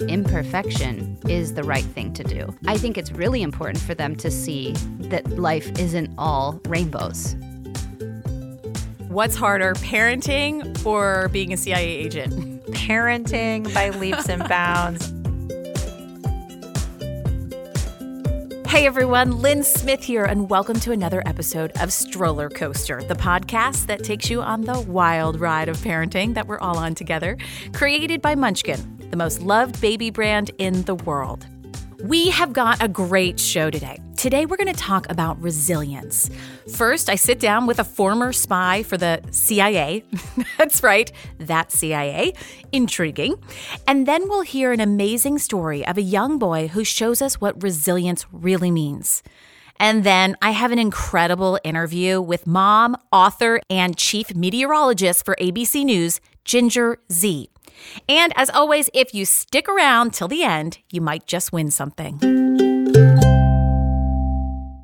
accepting imperfection is the right thing to do. I think it's really important for them to see that life isn't all rainbows. What's harder, parenting or being a CIA agent? Parenting by leaps and bounds. Hey everyone, Lynn Smith here, and welcome to another episode of Stroller Coaster, the podcast that takes you on the wild ride of parenting that we're all on together, created by Munchkin, the most loved baby brand in the world. We have got a great show today. Today, we're going to talk about resilience. First, I sit down with a former spy for the CIA. That's right, that CIA. Intriguing. And then we'll hear an amazing story of a young boy who shows us what resilience really means. And then I have an incredible interview with mom, author, and chief meteorologist for ABC News, Ginger Zee. And as always, if you stick around till the end, you might just win something.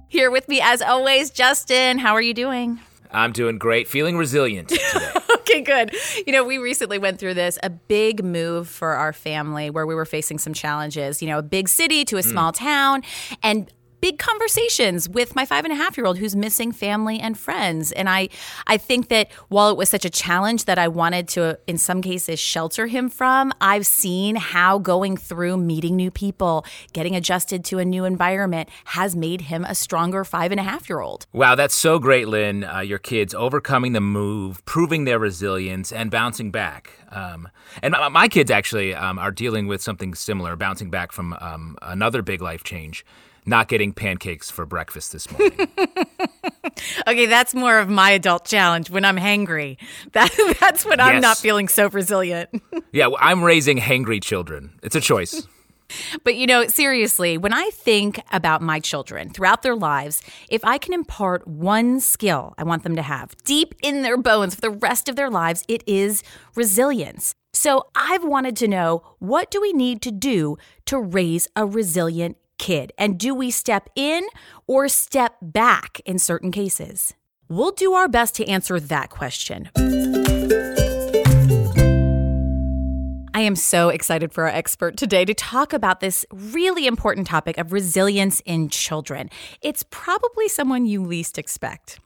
Here with me, as always, Justin. How are you doing? I'm doing great, feeling resilient today. okay, good. You know, we recently went through this a big move for our family where we were facing some challenges. You know, a big city to a small mm. town, and big conversations with my five and a half year old who's missing family and friends. And I, I think that while it was such a challenge that I wanted to, in some cases, shelter him from, I've seen how going through meeting new people, getting adjusted to a new environment has made him a stronger five and a half year old. Wow, that's so great, Lynn. Uh, your kids overcoming the move, proving their resilience, and bouncing back. Um, and my, my, kids actually um, are dealing with something similar, bouncing back from um, another big life change not getting pancakes for breakfast this morning. okay, that's more of my adult challenge when I'm hangry. That, that's when yes. I'm not feeling so resilient. yeah, I'm raising hangry children. It's a choice. But you know, seriously, when I think about my children throughout their lives, if I can impart one skill I want them to have deep in their bones for the rest of their lives, it is resilience. So I've wanted to know what do we need to do to raise a resilient kid? And do we step in or step back in certain cases? We'll do our best to answer that question. I am so excited for our expert today to talk about this really important topic of resilience in children. It's probably someone you least expect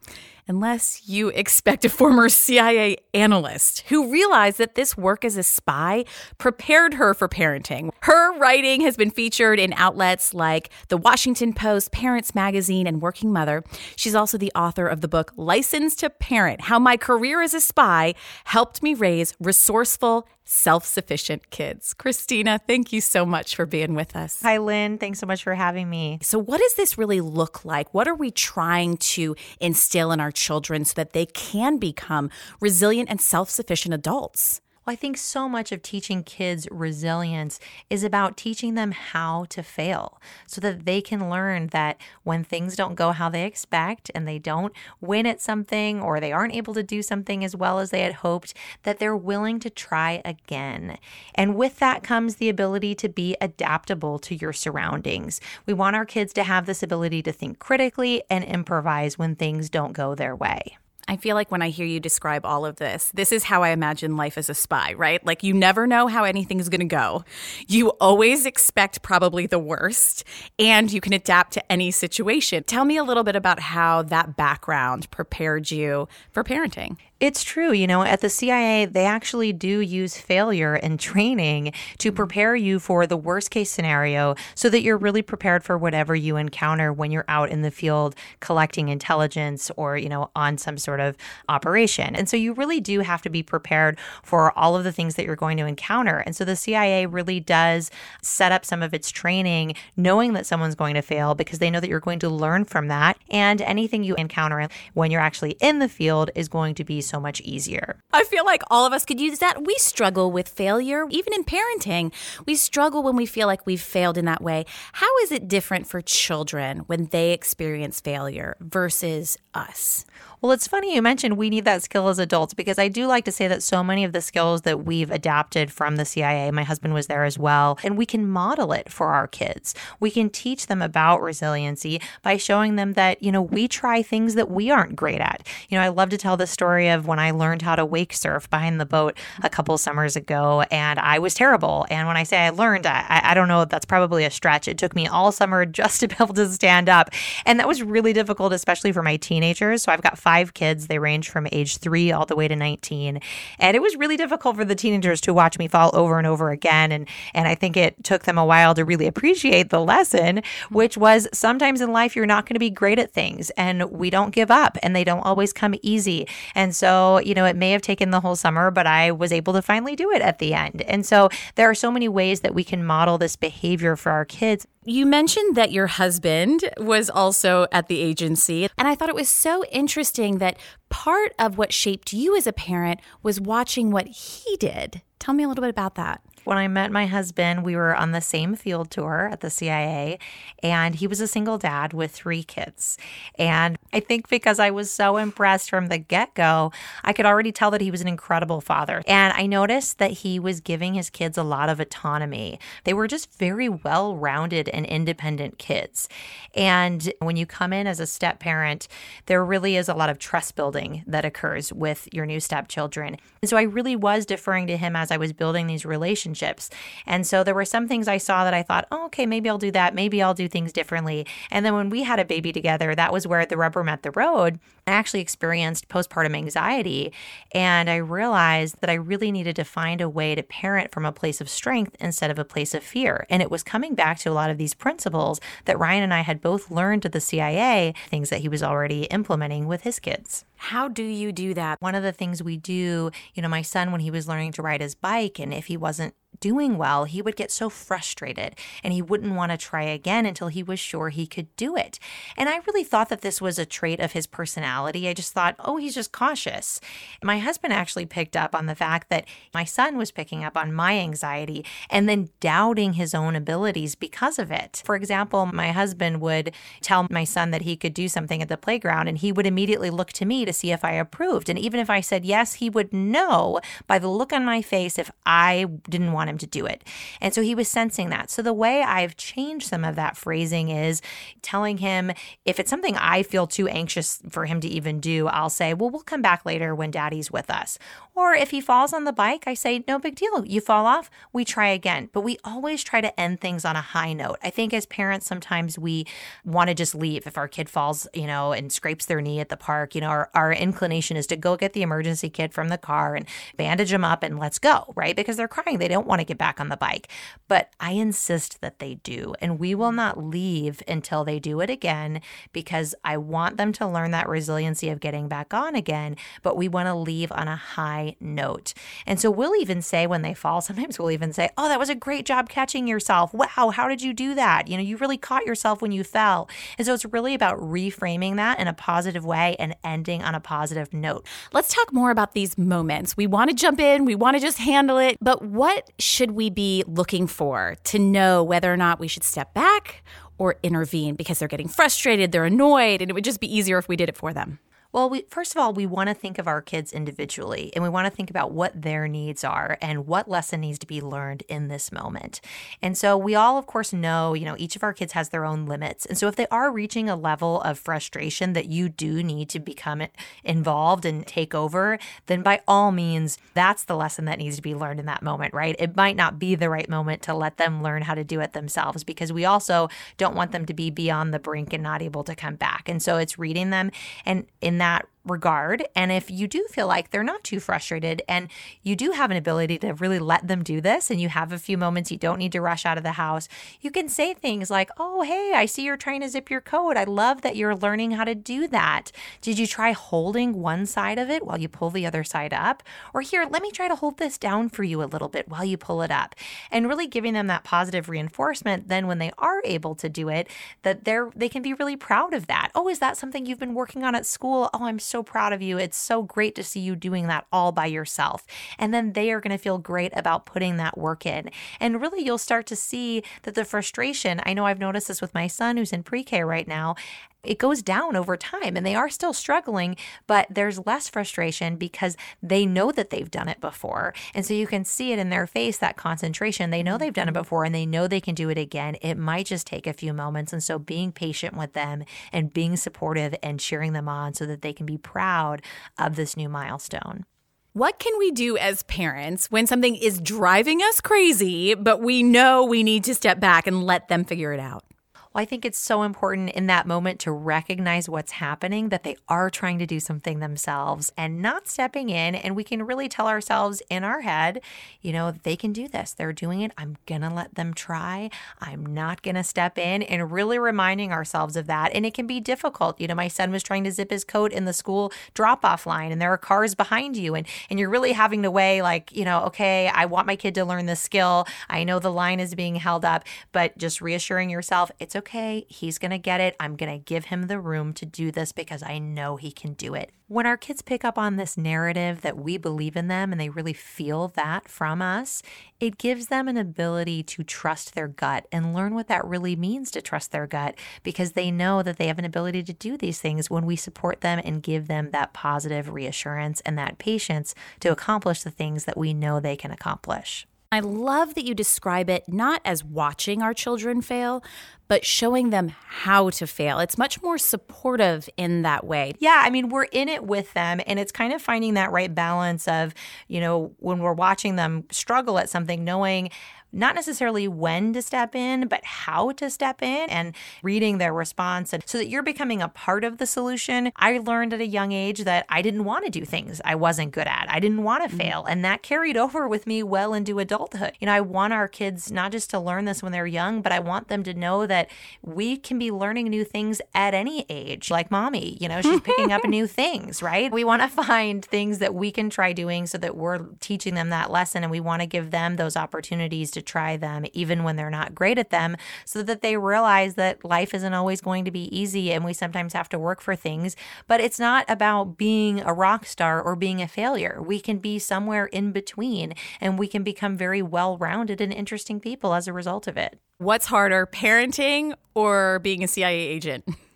unless you expect a former CIA analyst who realized that this work as a spy prepared her for parenting. Her writing has been featured in outlets like The Washington Post, Parents Magazine, and Working Mother. She's also the author of the book License to Parent How My Career as a Spy Helped Me Raise Resourceful self sufficient kids. Christina, thank you so much for being with us. Hi, Lynn. Thanks so much for having me. So, what does this really look like? What are we trying to instill in our children so that they can become resilient and self sufficient adults? Well, I think so much of teaching kids resilience is about teaching them how to fail so that they can learn that when things don't go how they expect and they don't win at something or they aren't able to do something as well as they had hoped, that they're willing to try again. And with that comes the ability to be adaptable to your surroundings. We want our kids to have this ability to think critically and improvise when things don't go their way. I feel like when I hear you describe all of this, this is how I imagine life as a spy, right? Like you never know how anything's going to go. You always expect probably the worst and you can adapt to any situation. Tell me a little bit about how that background prepared you for parenting. It's true. You know, at the CIA, they actually do use failure and training to mm-hmm. prepare you for the worst case scenario so that you're really prepared for whatever you encounter when you're out in the field collecting intelligence or, you know, on some sort of operation. And so you really do have to be prepared for all of the things that you're going to encounter. And so the CIA really does set up some of its training knowing that someone's going to fail because they know that you're going to learn from that. And anything you encounter when you're actually in the field is going to be so much easier. I feel like all of us could use that. We struggle with failure, even in parenting. We struggle when we feel like we've failed in that way. How is it different for children when they experience failure versus us? Well, it's funny you mentioned we need that skill as adults because I do like to say that so many of the skills that we've adapted from the CIA, my husband was there as well, and we can model it for our kids. We can teach them about resiliency by showing them that, you know, we try things that we aren't great at. You know, I love to tell the story of when I learned how to wake surf behind the boat a couple summers ago and I was terrible. And when I say I learned, I, I don't know, that's probably a stretch. It took me all summer just to be able to stand up. And that was really difficult, especially for my teenagers. So I've got five kids. They range from age three all the way to 19. And it was really difficult for the teenagers to watch me fall over and over again. And, and I think it took them a while to really appreciate the lesson, which was sometimes in life you're not going to be great at things and we don't give up and they don't always come easy. And so, you know, it may have taken the whole summer, but I was able to finally do it at the end. And so there are so many ways that we can model this behavior for our kids. You mentioned that your husband was also at the agency. And I thought it was so interesting that part of what shaped you as a parent was watching what he did. Tell me a little bit about that. When I met my husband, we were on the same field tour at the CIA, and he was a single dad with three kids. And I think because I was so impressed from the get go, I could already tell that he was an incredible father. And I noticed that he was giving his kids a lot of autonomy. They were just very well rounded and independent kids. And when you come in as a step parent, there really is a lot of trust building that occurs with your new stepchildren. And so I really was deferring to him as I was building these relationships. And so there were some things I saw that I thought, oh, okay, maybe I'll do that. Maybe I'll do things differently. And then when we had a baby together, that was where the rubber met the road. I actually experienced postpartum anxiety. And I realized that I really needed to find a way to parent from a place of strength instead of a place of fear. And it was coming back to a lot of these principles that Ryan and I had both learned at the CIA, things that he was already implementing with his kids. How do you do that? One of the things we do, you know, my son, when he was learning to ride his bike, and if he wasn't doing well, he would get so frustrated and he wouldn't want to try again until he was sure he could do it. And I really thought that this was a trait of his personality. I just thought, oh, he's just cautious. My husband actually picked up on the fact that my son was picking up on my anxiety and then doubting his own abilities because of it. For example, my husband would tell my son that he could do something at the playground and he would immediately look to me to see if I approved. And even if I said yes, he would know by the look on my face if I didn't want him to do it. And so he was sensing that. So the way I've changed some of that phrasing is telling him if it's something I feel too anxious for him to even do, I'll say, well, we'll come back later when daddy's with us. Or if he falls on the bike, I say, no big deal. You fall off, we try again. But we always try to end things on a high note. I think as parents, sometimes we want to just leave. If our kid falls, you know, and scrapes their knee at the park, you know, our, our inclination is to go get the emergency kit from the car and bandage them up and let's go, right? Because they're crying. They don't want to get back on the bike. But I insist that they do. And we will not leave until they do it again because I want them to learn that resiliency of getting back on again. But we want to leave on a high note. And so we'll even say when they fall, sometimes we'll even say, Oh, that was a great job catching yourself. Wow, how did you do that? You know, you really caught yourself when you fell. And so it's really about reframing that in a positive way and ending on a positive note. Let's talk more about these moments. We want to jump in, we want to just handle it, but what should we be looking for to know whether or not we should step back or intervene because they're getting frustrated, they're annoyed, and it would just be easier if we did it for them? Well, we, first of all, we want to think of our kids individually and we want to think about what their needs are and what lesson needs to be learned in this moment. And so we all, of course, know, you know, each of our kids has their own limits. And so if they are reaching a level of frustration that you do need to become involved and take over, then by all means, that's the lesson that needs to be learned in that moment, right? It might not be the right moment to let them learn how to do it themselves because we also don't want them to be beyond the brink and not able to come back. And so it's reading them and in that regard. And if you do feel like they're not too frustrated and you do have an ability to really let them do this and you have a few moments you don't need to rush out of the house, you can say things like, Oh, hey, I see you're trying to zip your coat. I love that you're learning how to do that. Did you try holding one side of it while you pull the other side up? Or here, let me try to hold this down for you a little bit while you pull it up. And really giving them that positive reinforcement then when they are able to do it, that they're they can be really proud of that. Oh, is that something you've been working on at school? Oh, I'm proud of you. It's so great to see you doing that all by yourself. And then they are going to feel great about putting that work in. And really, you'll start to see that the frustration, I know I've noticed this with my son who's in pre K right now, it goes down over time and they are still struggling, but there's less frustration because they know that they've done it before. And so you can see it in their face that concentration. They know they've done it mm-hmm. before and they know they can do it again. It might just take a few moments. And so being patient with them and being supportive and cheering them on so that they can be proud of this new milestone. What can we do as parents when something is driving us crazy, but we know we need to step back and let them figure it out? Well, I think it's so important in that moment to recognize what's happening, that they are trying to do something themselves and not stepping in. And we can really tell ourselves in our head, you know, they can do this. They're doing it. I'm going to let them try. I'm not going to step in and really reminding ourselves of that. And it can be difficult. You know, my son was trying to zip his coat in the school drop off line and there are cars behind you. And, and you're really having to weigh, like, you know, okay, I want my kid to learn this skill. I know the line is being held up, but just reassuring yourself, it's okay. He's going to get it. I'm going to give him the room to do this because I know he can do it. When our kids pick up on this narrative that we believe in them and they really feel that from us, it gives them an ability to trust their gut and learn what that really means to trust their gut because they know that they have an ability to do these things when we support them and give them that positive reassurance and that patience to accomplish the things that we know they can accomplish. I love that you describe it not as watching our children fail, but showing them how to fail. It's much more supportive in that way. Yeah, I mean, we're in it with them, and it's kind of finding that right balance of, you know, when we're watching them struggle at something, knowing not necessarily when to step in, but how to step in and reading their response and so that you're becoming a part of the solution. I learned at a young age that I didn't want to do things I wasn't good at. I didn't want to mm-hmm. fail. And that carried over with me well into adulthood. You know, I want our kids not just to learn this when they're young, but I want them to know that we can be learning new things at any age. Like mommy, you know, she's picking up new things, right? We want to find things that we can try doing so that we're teaching them that lesson and we want to give them those opportunities to to try them, even when they're not great at them, so that they realize that life isn't always going to be easy and we sometimes have to work for things. But it's not about being a rock star or being a failure. We can be somewhere in between and we can become very well rounded and interesting people as a result of it. What's harder, parenting or being a CIA agent?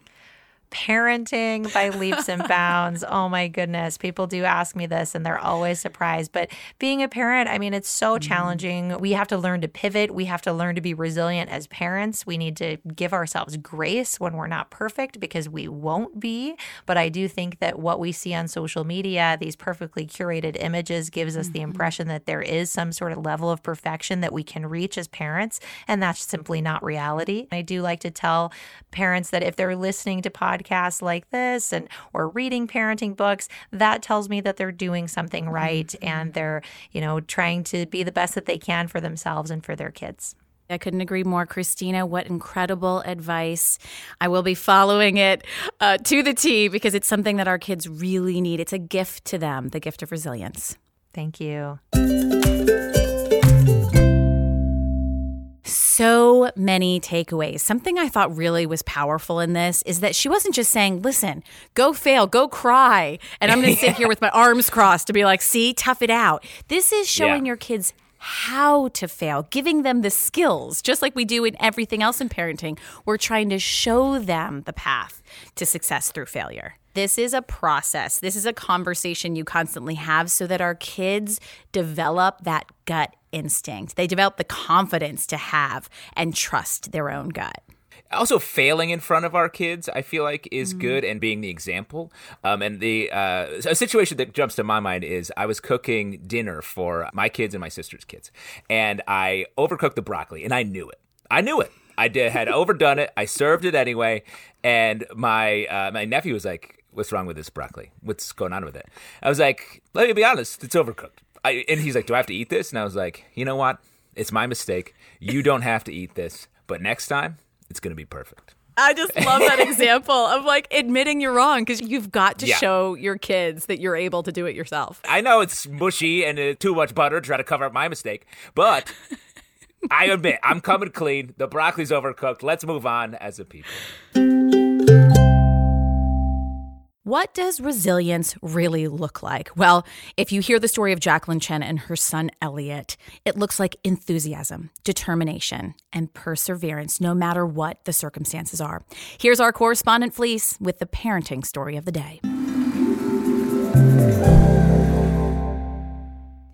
parenting by leaps and bounds. Oh my goodness. People do ask me this and they're always surprised. But being a parent, I mean, it's so mm-hmm. challenging. We have to learn to pivot. We have to learn to be resilient as parents. We need to give ourselves grace when we're not perfect because we won't be. But I do think that what we see on social media, these perfectly curated images, gives us mm-hmm. the impression that there is some sort of level of perfection that we can reach as parents. And that's simply not reality. I do like to tell parents that if they're listening to podcasts, podcasts like this and or reading parenting books, that tells me that they're doing something right mm-hmm. and they're, you know, trying to be the best that they can for themselves and for their kids. I couldn't agree more. Christina, what incredible advice. I will be following it uh, to the T because it's something that our kids really need. It's a gift to them, the gift of resilience. Thank you. So many takeaways. Something I thought really was powerful in this is that she wasn't just saying, listen, go fail, go cry. And I'm going to sit here with my arms crossed to be like, see, tough it out. This is showing yeah. your kids how to fail, giving them the skills, just like we do in everything else in parenting. We're trying to show them the path to success through failure. This is a process. This is a conversation you constantly have so that our kids develop that gut instinct. They develop the confidence to have and trust their own gut also failing in front of our kids i feel like is mm-hmm. good and being the example um, and the uh, a situation that jumps to my mind is i was cooking dinner for my kids and my sister's kids and i overcooked the broccoli and i knew it i knew it i did, had overdone it i served it anyway and my uh, my nephew was like what's wrong with this broccoli what's going on with it i was like let me be honest it's overcooked I, and he's like, "Do I have to eat this?" And I was like, "You know what? It's my mistake. You don't have to eat this, but next time, it's going to be perfect." I just love that example of like admitting you're wrong because you've got to yeah. show your kids that you're able to do it yourself. I know it's mushy and uh, too much butter to try to cover up my mistake, but I admit I'm coming clean. The broccoli's overcooked. Let's move on as a people. What does resilience really look like? Well, if you hear the story of Jacqueline Chen and her son Elliot, it looks like enthusiasm, determination, and perseverance no matter what the circumstances are. Here's our correspondent Fleece with the parenting story of the day.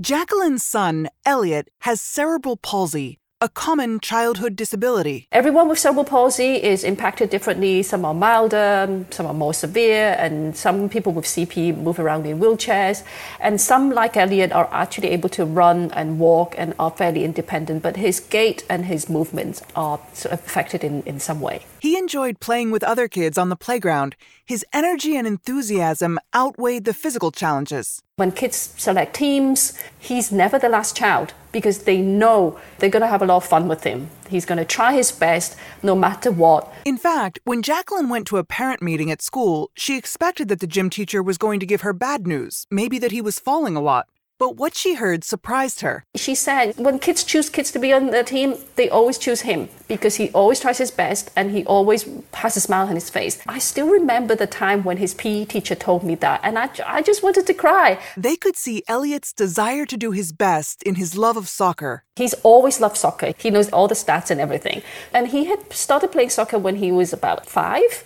Jacqueline's son, Elliot, has cerebral palsy, a common childhood disability. Everyone with cerebral palsy is impacted differently. Some are milder, some are more severe, and some people with CP move around in wheelchairs. And some, like Elliot, are actually able to run and walk and are fairly independent, but his gait and his movements are sort of affected in, in some way. He enjoyed playing with other kids on the playground. His energy and enthusiasm outweighed the physical challenges. When kids select teams, he's never the last child because they know they're going to have a lot of fun with him. He's going to try his best no matter what. In fact, when Jacqueline went to a parent meeting at school, she expected that the gym teacher was going to give her bad news, maybe that he was falling a lot. But what she heard surprised her. She said when kids choose kids to be on the team, they always choose him because he always tries his best and he always has a smile on his face. I still remember the time when his PE teacher told me that, and I, I just wanted to cry. They could see Elliot's desire to do his best in his love of soccer. He's always loved soccer. He knows all the stats and everything. And he had started playing soccer when he was about five.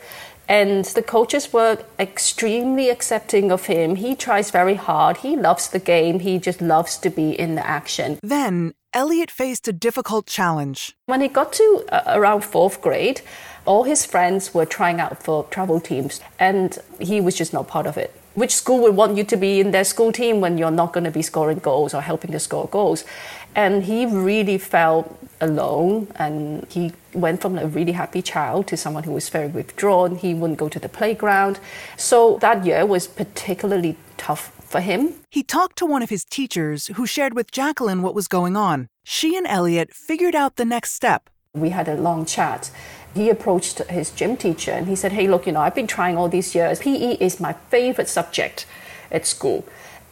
And the coaches were extremely accepting of him. He tries very hard. He loves the game. He just loves to be in the action. Then, Elliot faced a difficult challenge. When he got to uh, around fourth grade, all his friends were trying out for travel teams, and he was just not part of it. Which school would want you to be in their school team when you're not going to be scoring goals or helping to score goals? And he really felt alone and he went from a really happy child to someone who was very withdrawn. He wouldn't go to the playground. So that year was particularly tough for him. He talked to one of his teachers who shared with Jacqueline what was going on. She and Elliot figured out the next step. We had a long chat. He approached his gym teacher and he said, Hey, look, you know, I've been trying all these years. PE is my favorite subject at school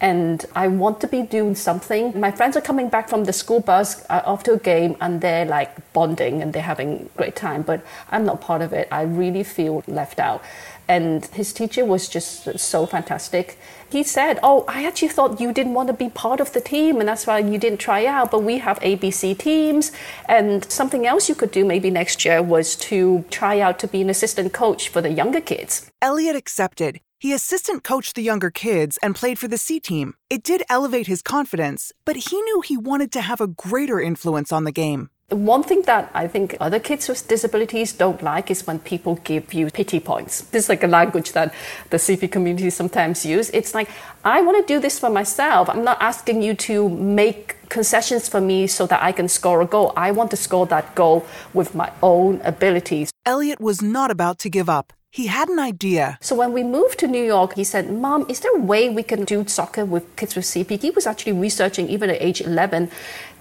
and I want to be doing something. My friends are coming back from the school bus uh, after a game and they're like bonding and they're having a great time, but I'm not part of it. I really feel left out. And his teacher was just so fantastic. He said, Oh, I actually thought you didn't want to be part of the team, and that's why you didn't try out. But we have ABC teams. And something else you could do maybe next year was to try out to be an assistant coach for the younger kids. Elliot accepted. He assistant coached the younger kids and played for the C team. It did elevate his confidence, but he knew he wanted to have a greater influence on the game. One thing that I think other kids with disabilities don't like is when people give you pity points. This is like a language that the CP community sometimes use. It's like, I want to do this for myself. I'm not asking you to make concessions for me so that I can score a goal. I want to score that goal with my own abilities. Elliot was not about to give up. He had an idea. So when we moved to New York, he said, Mom, is there a way we can do soccer with kids with CP? He was actually researching, even at age 11,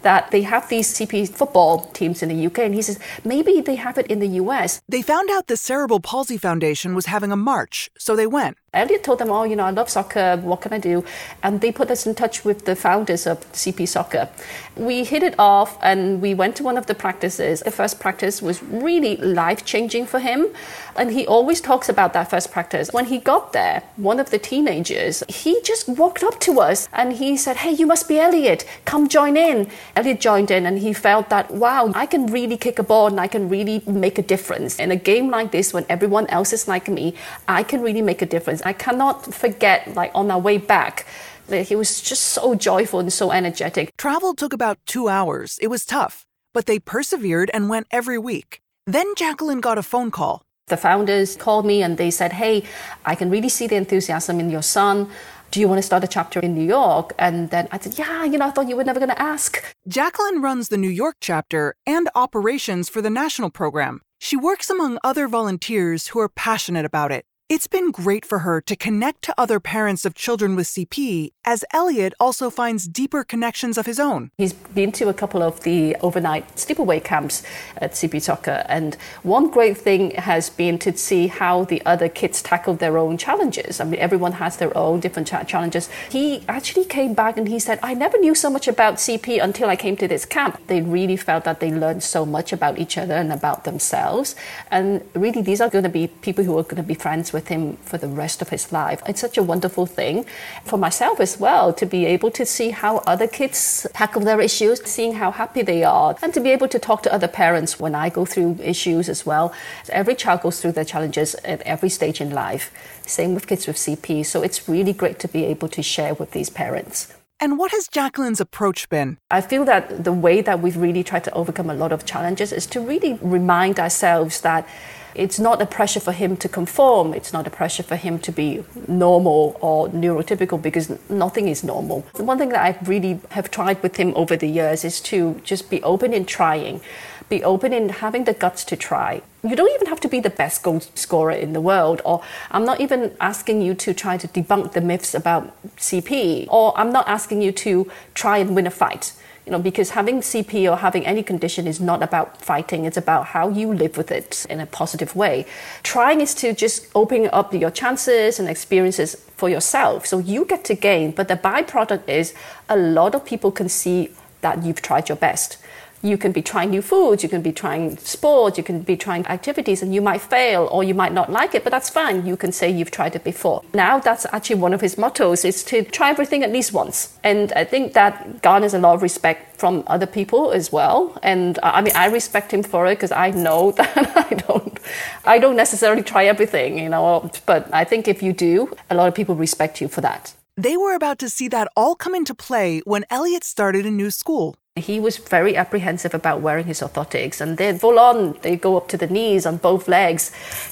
that they have these CP football teams in the UK. And he says, maybe they have it in the US. They found out the Cerebral Palsy Foundation was having a march, so they went. Elliot told them, Oh, you know, I love soccer. What can I do? And they put us in touch with the founders of CP Soccer. We hit it off and we went to one of the practices. The first practice was really life changing for him. And he always talks about that first practice. When he got there, one of the teenagers, he just walked up to us and he said, Hey, you must be Elliot. Come join in. Elliot joined in and he felt that, wow, I can really kick a ball and I can really make a difference. In a game like this, when everyone else is like me, I can really make a difference. I cannot forget, like on our way back, that he was just so joyful and so energetic. Travel took about two hours. It was tough, but they persevered and went every week. Then Jacqueline got a phone call. The founders called me and they said, Hey, I can really see the enthusiasm in your son. Do you want to start a chapter in New York? And then I said, Yeah, you know, I thought you were never going to ask. Jacqueline runs the New York chapter and operations for the national program. She works among other volunteers who are passionate about it. It's been great for her to connect to other parents of children with CP as Elliot also finds deeper connections of his own. He's been to a couple of the overnight sleepaway camps at CP Soccer, and one great thing has been to see how the other kids tackle their own challenges. I mean, everyone has their own different cha- challenges. He actually came back and he said, I never knew so much about CP until I came to this camp. They really felt that they learned so much about each other and about themselves. And really, these are going to be people who are going to be friends with him for the rest of his life. It's such a wonderful thing for myself as well to be able to see how other kids tackle their issues, seeing how happy they are, and to be able to talk to other parents when I go through issues as well. Every child goes through their challenges at every stage in life. Same with kids with CP. So it's really great to be able to share with these parents. And what has Jacqueline's approach been? I feel that the way that we've really tried to overcome a lot of challenges is to really remind ourselves that it's not a pressure for him to conform. It's not a pressure for him to be normal or neurotypical because nothing is normal. The one thing that I really have tried with him over the years is to just be open in trying, be open in having the guts to try. You don't even have to be the best goal scorer in the world, or I'm not even asking you to try to debunk the myths about CP, or I'm not asking you to try and win a fight you know, because having CP or having any condition is not about fighting, it's about how you live with it in a positive way. Trying is to just open up your chances and experiences for yourself. So you get to gain, but the byproduct is a lot of people can see that you've tried your best you can be trying new foods, you can be trying sports, you can be trying activities, and you might fail or you might not like it, but that's fine. You can say you've tried it before. Now, that's actually one of his mottos is to try everything at least once. And I think that garners a lot of respect from other people as well. And uh, I mean, I respect him for it because I know that I don't, I don't necessarily try everything, you know, but I think if you do, a lot of people respect you for that. They were about to see that all come into play when Elliot started a new school. He was very apprehensive about wearing his orthotics, and they're full on. They go up to the knees on both legs.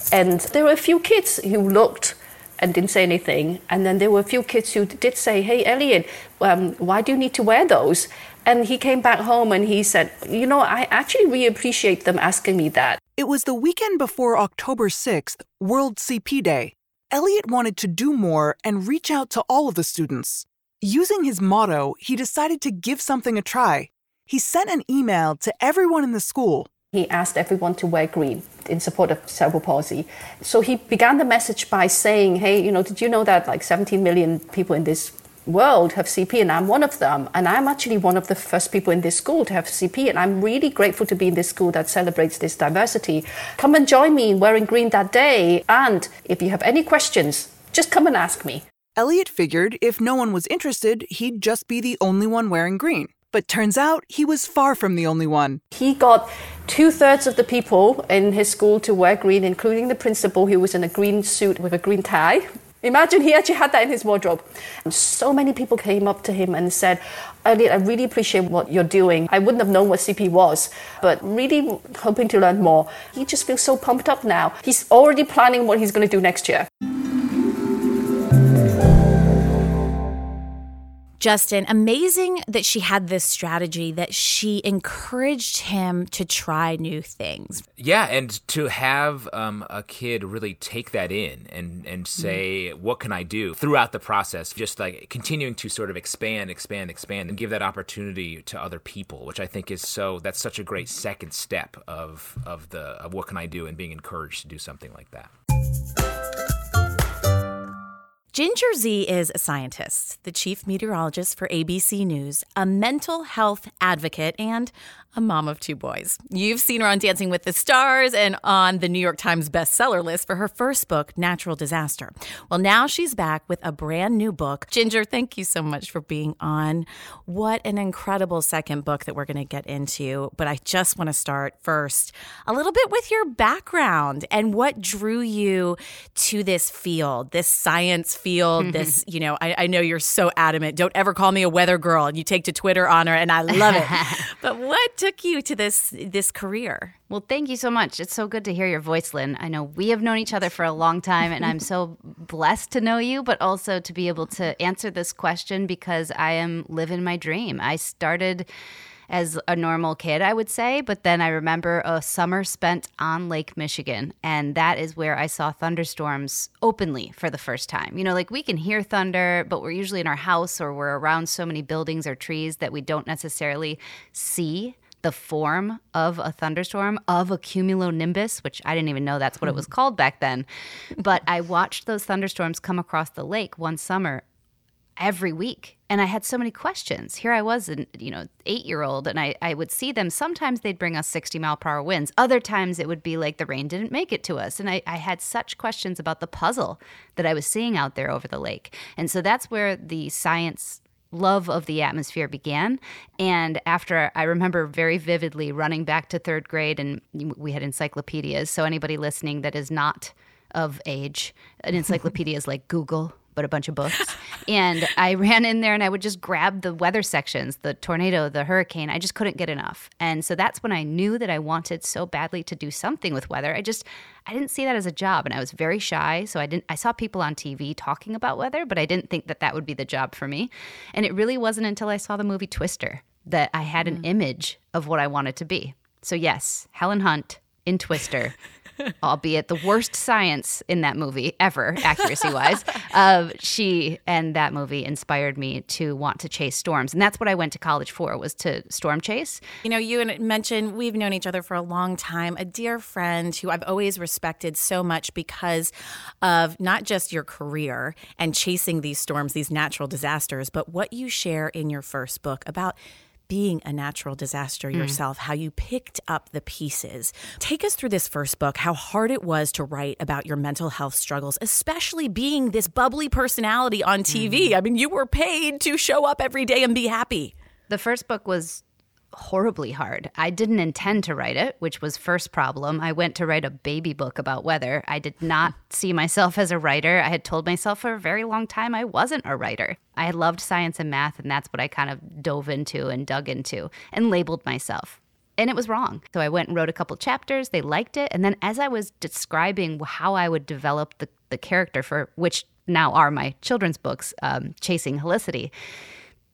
And there were a few kids who looked and didn't say anything. And then there were a few kids who did say, Hey, Elliot, um, why do you need to wear those? And he came back home and he said, You know, I actually really appreciate them asking me that. It was the weekend before October 6th, World CP Day. Elliot wanted to do more and reach out to all of the students. Using his motto, he decided to give something a try. He sent an email to everyone in the school. He asked everyone to wear green in support of cerebral palsy. So he began the message by saying, Hey, you know, did you know that like 17 million people in this world have CP and I'm one of them. And I'm actually one of the first people in this school to have CP. And I'm really grateful to be in this school that celebrates this diversity. Come and join me in wearing green that day. And if you have any questions, just come and ask me. Elliot figured if no one was interested, he'd just be the only one wearing green. But turns out he was far from the only one. He got two thirds of the people in his school to wear green, including the principal, who was in a green suit with a green tie. Imagine he actually had that in his wardrobe. And so many people came up to him and said, Elliot, I really appreciate what you're doing. I wouldn't have known what CP was, but really hoping to learn more. He just feels so pumped up now. He's already planning what he's going to do next year. Justin, amazing that she had this strategy that she encouraged him to try new things. Yeah, and to have um, a kid really take that in and and say, mm-hmm. "What can I do?" throughout the process, just like continuing to sort of expand, expand, expand, and give that opportunity to other people, which I think is so. That's such a great second step of of the of what can I do and being encouraged to do something like that. Ginger Zee is a scientist, the chief meteorologist for ABC News, a mental health advocate, and a mom of two boys. You've seen her on Dancing with the Stars and on the New York Times bestseller list for her first book, Natural Disaster. Well, now she's back with a brand new book. Ginger, thank you so much for being on. What an incredible second book that we're going to get into. But I just want to start first a little bit with your background and what drew you to this field, this science field, mm-hmm. this, you know, I, I know you're so adamant. Don't ever call me a weather girl. And you take to Twitter on her, and I love it. but what took you to this this career? Well, thank you so much. It's so good to hear your voice, Lynn. I know we have known each other for a long time, and I'm so blessed to know you, but also to be able to answer this question because I am living my dream. I started as a normal kid, I would say. But then I remember a summer spent on Lake Michigan, and that is where I saw thunderstorms openly for the first time. You know, like we can hear thunder, but we're usually in our house or we're around so many buildings or trees that we don't necessarily see the form of a thunderstorm of a cumulonimbus, which I didn't even know that's what it was called back then. But I watched those thunderstorms come across the lake one summer every week. And I had so many questions. Here I was, an you know, eight year old, and I, I would see them. Sometimes they'd bring us 60 mile per hour winds. Other times it would be like the rain didn't make it to us. And I, I had such questions about the puzzle that I was seeing out there over the lake. And so that's where the science love of the atmosphere began. And after I remember very vividly running back to third grade, and we had encyclopedias. So anybody listening that is not of age, an encyclopedia is like Google but a bunch of books. and I ran in there and I would just grab the weather sections, the tornado, the hurricane. I just couldn't get enough. And so that's when I knew that I wanted so badly to do something with weather. I just I didn't see that as a job and I was very shy, so I didn't I saw people on TV talking about weather, but I didn't think that that would be the job for me. And it really wasn't until I saw the movie Twister that I had an mm. image of what I wanted to be. So yes, Helen Hunt in Twister albeit the worst science in that movie ever, accuracy wise. uh, she and that movie inspired me to want to chase storms, and that's what I went to college for was to storm chase. You know, you and mentioned we've known each other for a long time. A dear friend who I've always respected so much because of not just your career and chasing these storms, these natural disasters, but what you share in your first book about being a natural disaster mm. yourself, how you picked up the pieces. Take us through this first book, how hard it was to write about your mental health struggles, especially being this bubbly personality on TV. Mm. Mm-hmm. I mean, you were paid to show up every day and be happy. The first book was horribly hard. I didn't intend to write it, which was first problem. I went to write a baby book about weather. I did not see myself as a writer. I had told myself for a very long time I wasn't a writer. I had loved science and math and that's what I kind of dove into and dug into and labeled myself. And it was wrong. So I went and wrote a couple chapters. They liked it. And then as I was describing how I would develop the, the character for which now are my children's books, um, Chasing Helicity,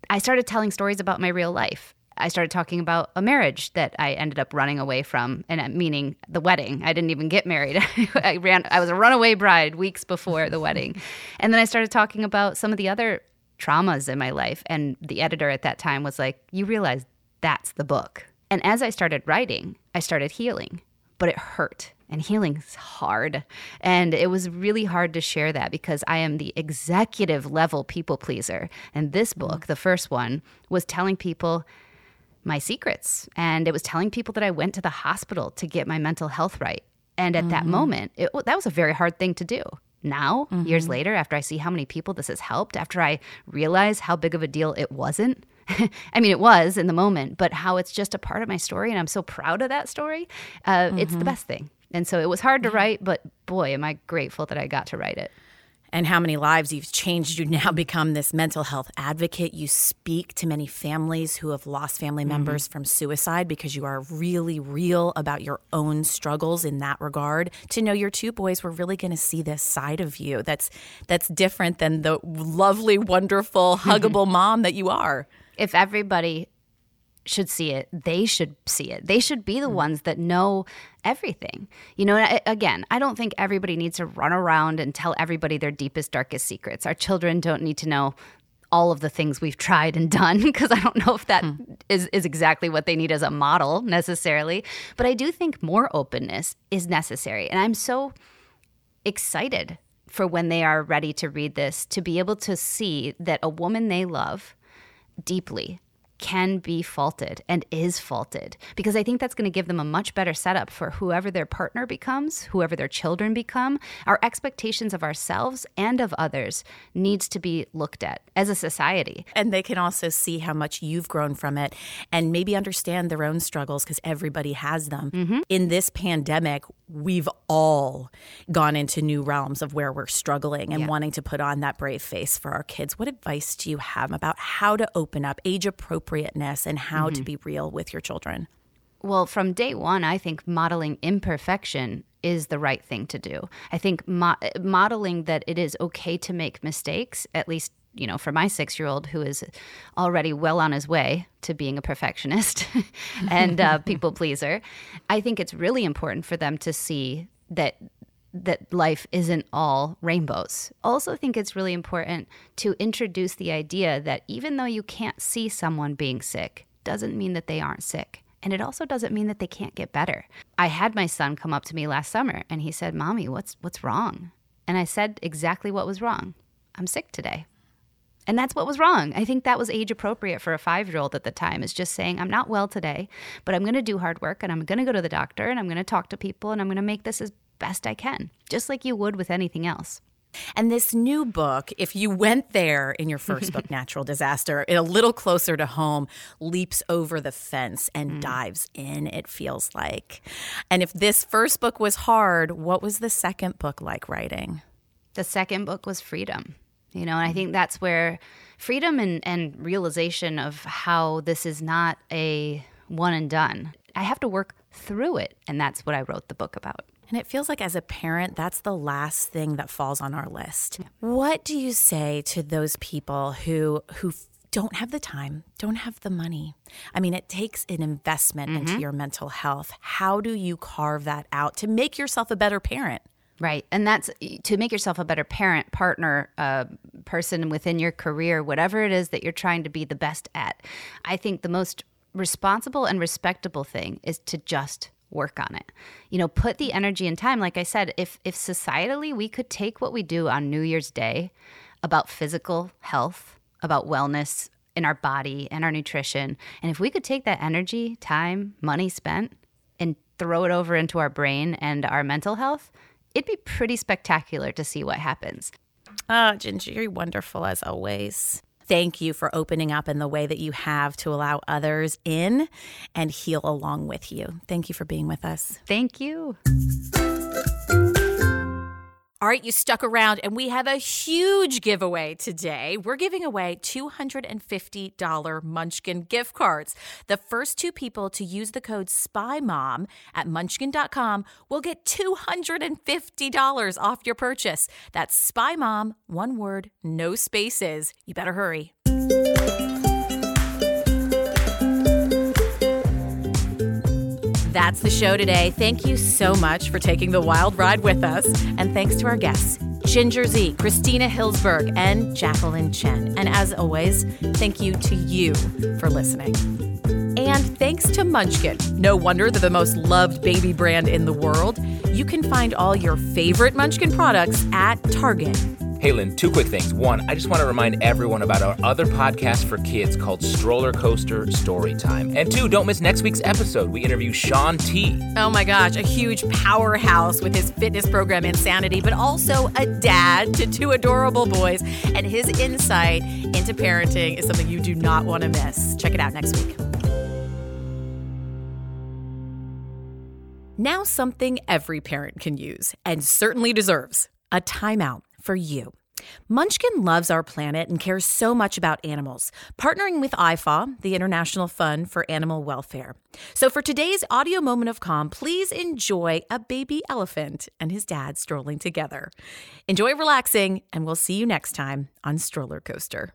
I started telling stories about my real life. I started talking about a marriage that I ended up running away from, and uh, meaning the wedding. I didn't even get married. I ran. I was a runaway bride weeks before the wedding, and then I started talking about some of the other traumas in my life. And the editor at that time was like, "You realize that's the book." And as I started writing, I started healing, but it hurt. And healing's hard. And it was really hard to share that because I am the executive level people pleaser. And this mm. book, the first one, was telling people my secrets. And it was telling people that I went to the hospital to get my mental health right. And at mm-hmm. that moment, it, that was a very hard thing to do. Now, mm-hmm. years later, after I see how many people this has helped, after I realize how big of a deal it wasn't, I mean, it was in the moment, but how it's just a part of my story. And I'm so proud of that story. Uh, mm-hmm. It's the mm-hmm. best thing. And so it was hard to write, but boy, am I grateful that I got to write it and how many lives you've changed. You now become this mental health advocate. You speak to many families who have lost family mm-hmm. members mm-hmm. from suicide because you are really real about your own struggles in that regard. To know your two boys were really going to see this side of you that's that's different than the lovely, wonderful, huggable mom that you are. If everybody should see it, they should see it. They should be the mm. ones that know everything. You know, again, I don't think everybody needs to run around and tell everybody their deepest, darkest secrets. Our children don't need to know all of the things we've tried and done because I don't know if that hmm. is is exactly what they need as a model necessarily. But I do think more openness is necessary. And I'm so excited for when they are ready to read this to be able to see that a woman they love deeply can be faulted and is faulted because I think that's going to give them a much better setup for whoever their partner becomes, whoever their children become. Our expectations of ourselves and of others needs to be looked at as a society. And they can also see how much you've grown from it and maybe understand their own struggles because everybody has them. Mm-hmm. In this pandemic, we've all gone into new realms of where we're struggling and yeah. wanting to put on that brave face for our kids. What advice do you have about how to open up age appropriateness and how mm-hmm. to be real with your children? Well, from day one, I think modeling imperfection is the right thing to do. I think mo- modeling that it is okay to make mistakes, at least you know, for my six year old who is already well on his way to being a perfectionist and a people pleaser, I think it's really important for them to see that that life isn't all rainbows. Also think it's really important to introduce the idea that even though you can't see someone being sick, doesn't mean that they aren't sick. And it also doesn't mean that they can't get better. I had my son come up to me last summer and he said, "Mommy, what's what's wrong?" And I said exactly what was wrong. I'm sick today. And that's what was wrong. I think that was age appropriate for a five year old at the time, is just saying, I'm not well today, but I'm going to do hard work and I'm going to go to the doctor and I'm going to talk to people and I'm going to make this as best I can, just like you would with anything else. And this new book, if you went there in your first book, Natural Disaster, a little closer to home, leaps over the fence and mm. dives in, it feels like. And if this first book was hard, what was the second book like writing? The second book was freedom. You know, and I think that's where freedom and, and realization of how this is not a one and done. I have to work through it. And that's what I wrote the book about. And it feels like as a parent, that's the last thing that falls on our list. What do you say to those people who who don't have the time, don't have the money? I mean, it takes an investment mm-hmm. into your mental health. How do you carve that out to make yourself a better parent? Right. And that's to make yourself a better parent, partner, uh, person within your career, whatever it is that you're trying to be the best at. I think the most responsible and respectable thing is to just work on it. You know, put the energy and time. Like I said, if if societally we could take what we do on New Year's Day about physical health, about wellness in our body and our nutrition, and if we could take that energy, time, money spent and throw it over into our brain and our mental health, it'd be pretty spectacular to see what happens. Oh, Ginger, you're wonderful as always. Thank you for opening up in the way that you have to allow others in and heal along with you. Thank you for being with us. Thank you. All right, you stuck around, and we have a huge giveaway today. We're giving away $250 Munchkin gift cards. The first two people to use the code SPYMOM at munchkin.com will get $250 off your purchase. That's SPYMOM, one word, no spaces. You better hurry. That's the show today. Thank you so much for taking the wild ride with us. And thanks to our guests, Ginger Zee, Christina Hillsberg, and Jacqueline Chen. And as always, thank you to you for listening. And thanks to Munchkin. No wonder they're the most loved baby brand in the world. You can find all your favorite Munchkin products at Target. Hey, Lynn, two quick things. One, I just want to remind everyone about our other podcast for kids called Stroller Coaster Storytime. And two, don't miss next week's episode. We interview Shaun T. Oh my gosh, a huge powerhouse with his fitness program Insanity, but also a dad to two adorable boys. And his insight into parenting is something you do not want to miss. Check it out next week. Now, something every parent can use and certainly deserves a timeout for you. Munchkin loves our planet and cares so much about animals, partnering with IFAW, the International Fund for Animal Welfare. So, for today's audio moment of calm, please enjoy a baby elephant and his dad strolling together. Enjoy relaxing, and we'll see you next time on Stroller Coaster.